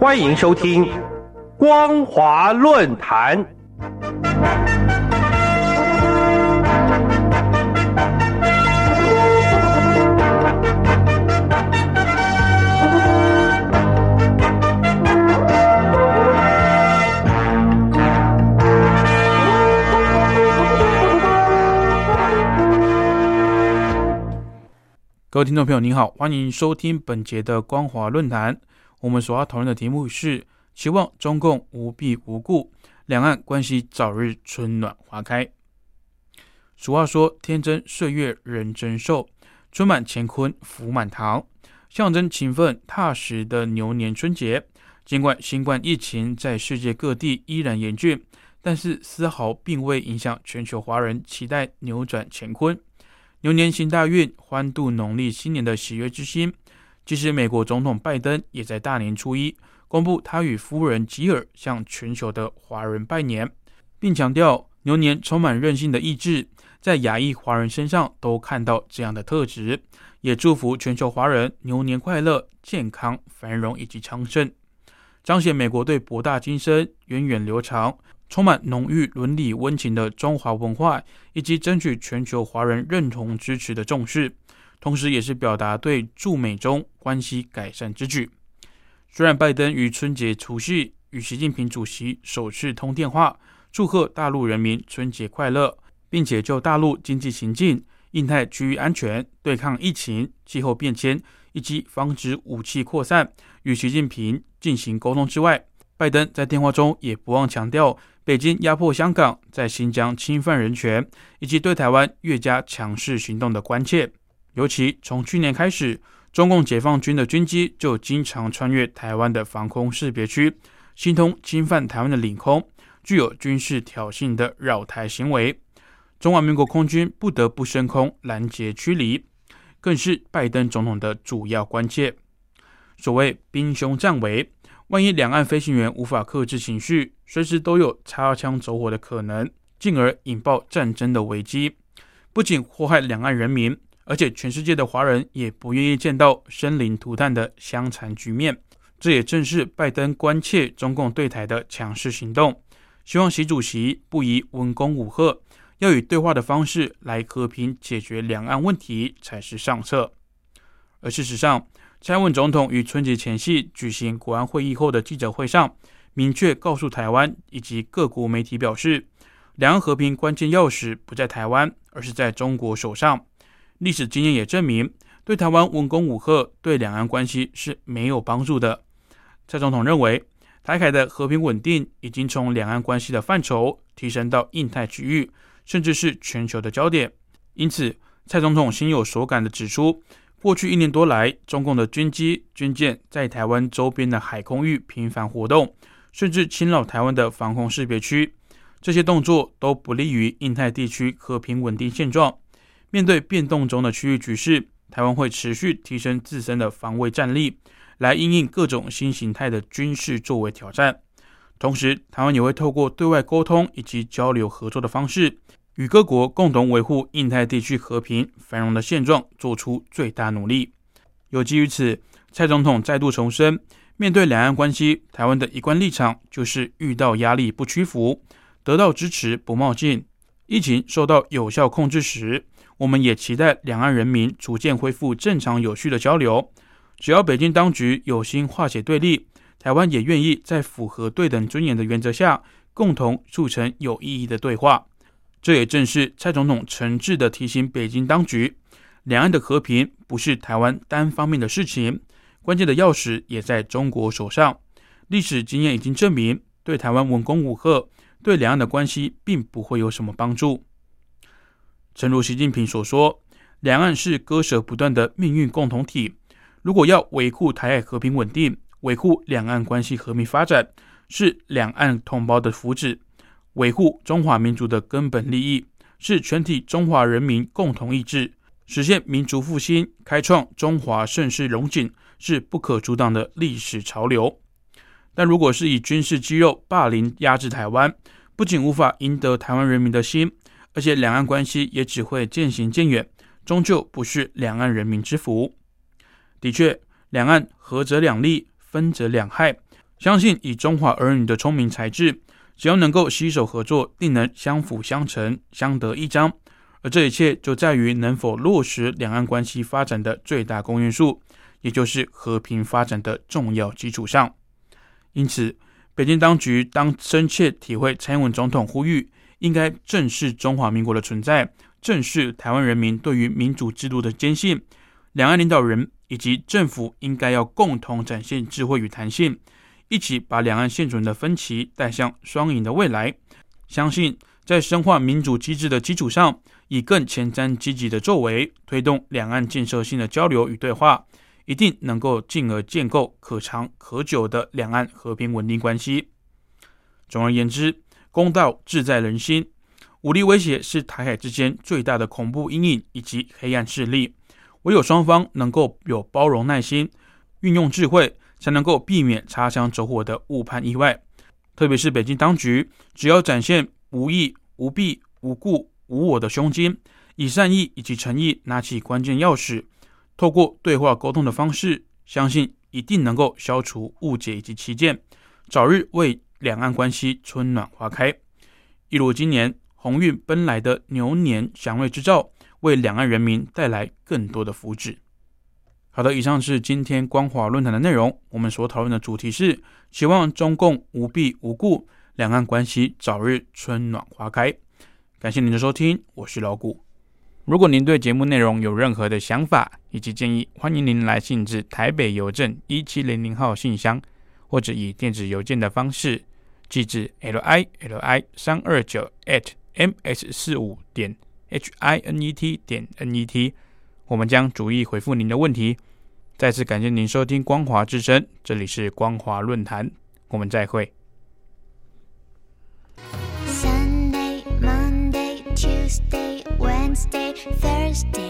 欢迎收听《光华论坛》。各位听众朋友，您好，欢迎收听本节的光华论坛。我们所要讨论的题目是：期望中共无必无故，两岸关系早日春暖花开。俗话说：“天真岁月人真寿，春满乾坤福满堂。”象征勤奋踏实的牛年春节。尽管新冠疫情在世界各地依然严峻，但是丝毫并未影响全球华人期待扭转乾坤。牛年行大运，欢度农历新年的喜悦之心。其实美国总统拜登也在大年初一公布他与夫人吉尔向全球的华人拜年，并强调牛年充满韧性的意志，在亚裔华人身上都看到这样的特质，也祝福全球华人牛年快乐、健康、繁荣以及昌盛，彰显美国对博大精深、源远流长。充满浓郁伦理温情的中华文化，以及争取全球华人认同支持的重视，同时也是表达对驻美中关系改善之举。虽然拜登于春节除夕与习近平主席首次通电话，祝贺大陆人民春节快乐，并且就大陆经济行进、印太区域安全、对抗疫情、气候变迁以及防止武器扩散与习近平进行沟通之外，拜登在电话中也不忘强调。北京压迫香港，在新疆侵犯人权，以及对台湾越加强势行动的关切。尤其从去年开始，中共解放军的军机就经常穿越台湾的防空识别区，心通侵犯台湾的领空，具有军事挑衅的绕台行为。中华民国空军不得不升空拦截驱离，更是拜登总统的主要关切。所谓兵凶战危。万一两岸飞行员无法克制情绪，随时都有擦枪走火的可能，进而引爆战争的危机，不仅祸害两岸人民，而且全世界的华人也不愿意见到生灵涂炭的相残局面。这也正是拜登关切中共对台的强势行动，希望习主席不宜文攻武赫，要以对话的方式来和平解决两岸问题才是上策。而事实上，蔡英文总统于春节前夕举行国安会议后的记者会上，明确告诉台湾以及各国媒体表示，两岸和平关键钥匙不在台湾，而是在中国手上。历史经验也证明，对台湾文攻武吓对两岸关系是没有帮助的。蔡总统认为，台海的和平稳定已经从两岸关系的范畴提升到印太区域，甚至是全球的焦点。因此，蔡总统心有所感的指出。过去一年多来，中共的军机、军舰在台湾周边的海空域频繁活动，甚至侵扰台湾的防空识别区，这些动作都不利于印太地区和平稳定现状。面对变动中的区域局势，台湾会持续提升自身的防卫战力，来应应各种新形态的军事作为挑战。同时，台湾也会透过对外沟通以及交流合作的方式。与各国共同维护印太地区和平繁荣的现状，做出最大努力。有基于此，蔡总统再度重申，面对两岸关系，台湾的一贯立场就是遇到压力不屈服，得到支持不冒进。疫情受到有效控制时，我们也期待两岸人民逐渐恢复正常有序的交流。只要北京当局有心化解对立，台湾也愿意在符合对等尊严的原则下，共同促成有意义的对话。这也正是蔡总统诚挚的提醒北京当局，两岸的和平不是台湾单方面的事情，关键的钥匙也在中国手上。历史经验已经证明，对台湾文攻武吓，对两岸的关系并不会有什么帮助。正如习近平所说，两岸是割舍不断的命运共同体。如果要维护台海和平稳定，维护两岸关系和平发展，是两岸同胞的福祉。维护中华民族的根本利益，是全体中华人民共同意志；实现民族复兴，开创中华盛世荣景，是不可阻挡的历史潮流。但如果是以军事肌肉霸凌压制台湾，不仅无法赢得台湾人民的心，而且两岸关系也只会渐行渐远，终究不是两岸人民之福。的确，两岸合则两利，分则两害。相信以中华儿女的聪明才智，只要能够携手合作，定能相辅相成、相得益彰。而这一切就在于能否落实两岸关系发展的最大公约数，也就是和平发展的重要基础上。因此，北京当局当深切体会蔡英文总统呼吁，应该正视中华民国的存在，正视台湾人民对于民主制度的坚信。两岸领导人以及政府应该要共同展现智慧与弹性，一起把两岸现存的分歧带向双赢的未来。相信在深化民主机制的基础上，以更前瞻积极的作为，推动两岸建设性的交流与对话，一定能够进而建构可长可久的两岸和平稳定关系。总而言之，公道自在人心。武力威胁是台海之间最大的恐怖阴影以及黑暗势力。唯有双方能够有包容耐心，运用智慧，才能够避免擦枪走火的误判意外。特别是北京当局，只要展现无义、无弊、无故、无我的胸襟，以善意以及诚意拿起关键钥匙，透过对话沟通的方式，相信一定能够消除误解以及歧见，早日为两岸关系春暖花开。一如今年鸿运奔来的牛年祥瑞之兆。为两岸人民带来更多的福祉。好的，以上是今天光华论坛的内容。我们所讨论的主题是：希望中共无必无故，两岸关系早日春暖花开。感谢您的收听，我是老谷。如果您对节目内容有任何的想法以及建议，欢迎您来信至台北邮政一七零零号信箱，或者以电子邮件的方式寄至 l i l i 三二九 at m s 四五点。h i n e t 点 n e t，我们将逐一回复您的问题。再次感谢您收听光华之声，这里是光华论坛，我们再会。Sunday, Monday, Tuesday, Wednesday, Thursday,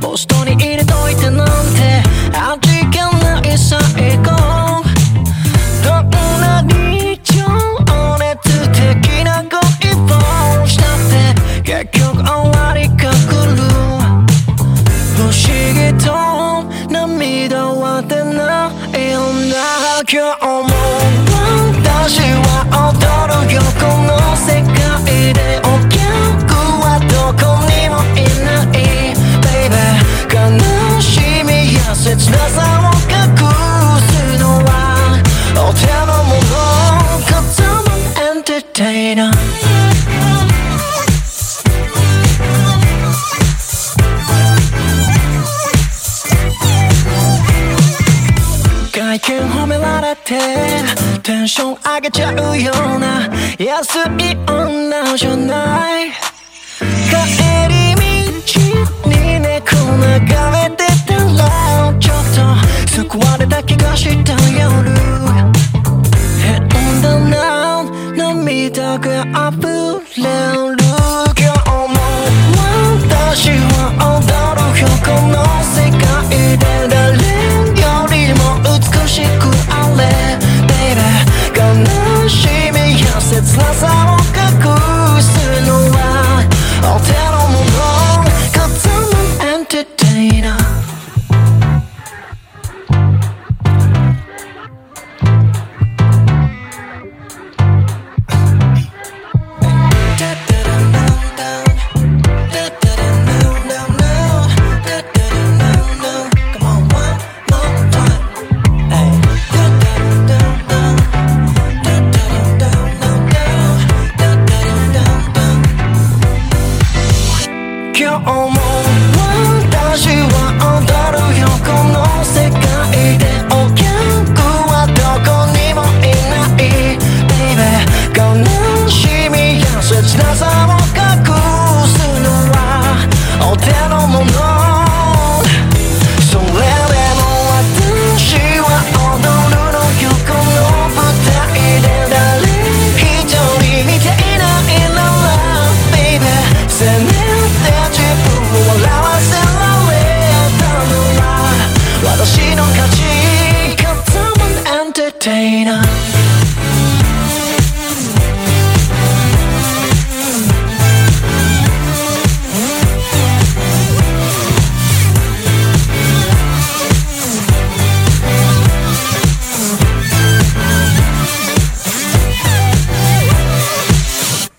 ポストに入れといてなんて味気ない最後どんなに情熱的な恋をしたって結局終わりが来る。不思議と涙は出ないような今日も。私は踊るよこの世界でお客悲しみや切なさを隠すのはお手の物風のエンターテイナー外見褒められてテンション上げちゃうような安い女じゃない帰り道に眺めてたらちょっと救われた気がした夜。変だな涙が溢れる。entertainer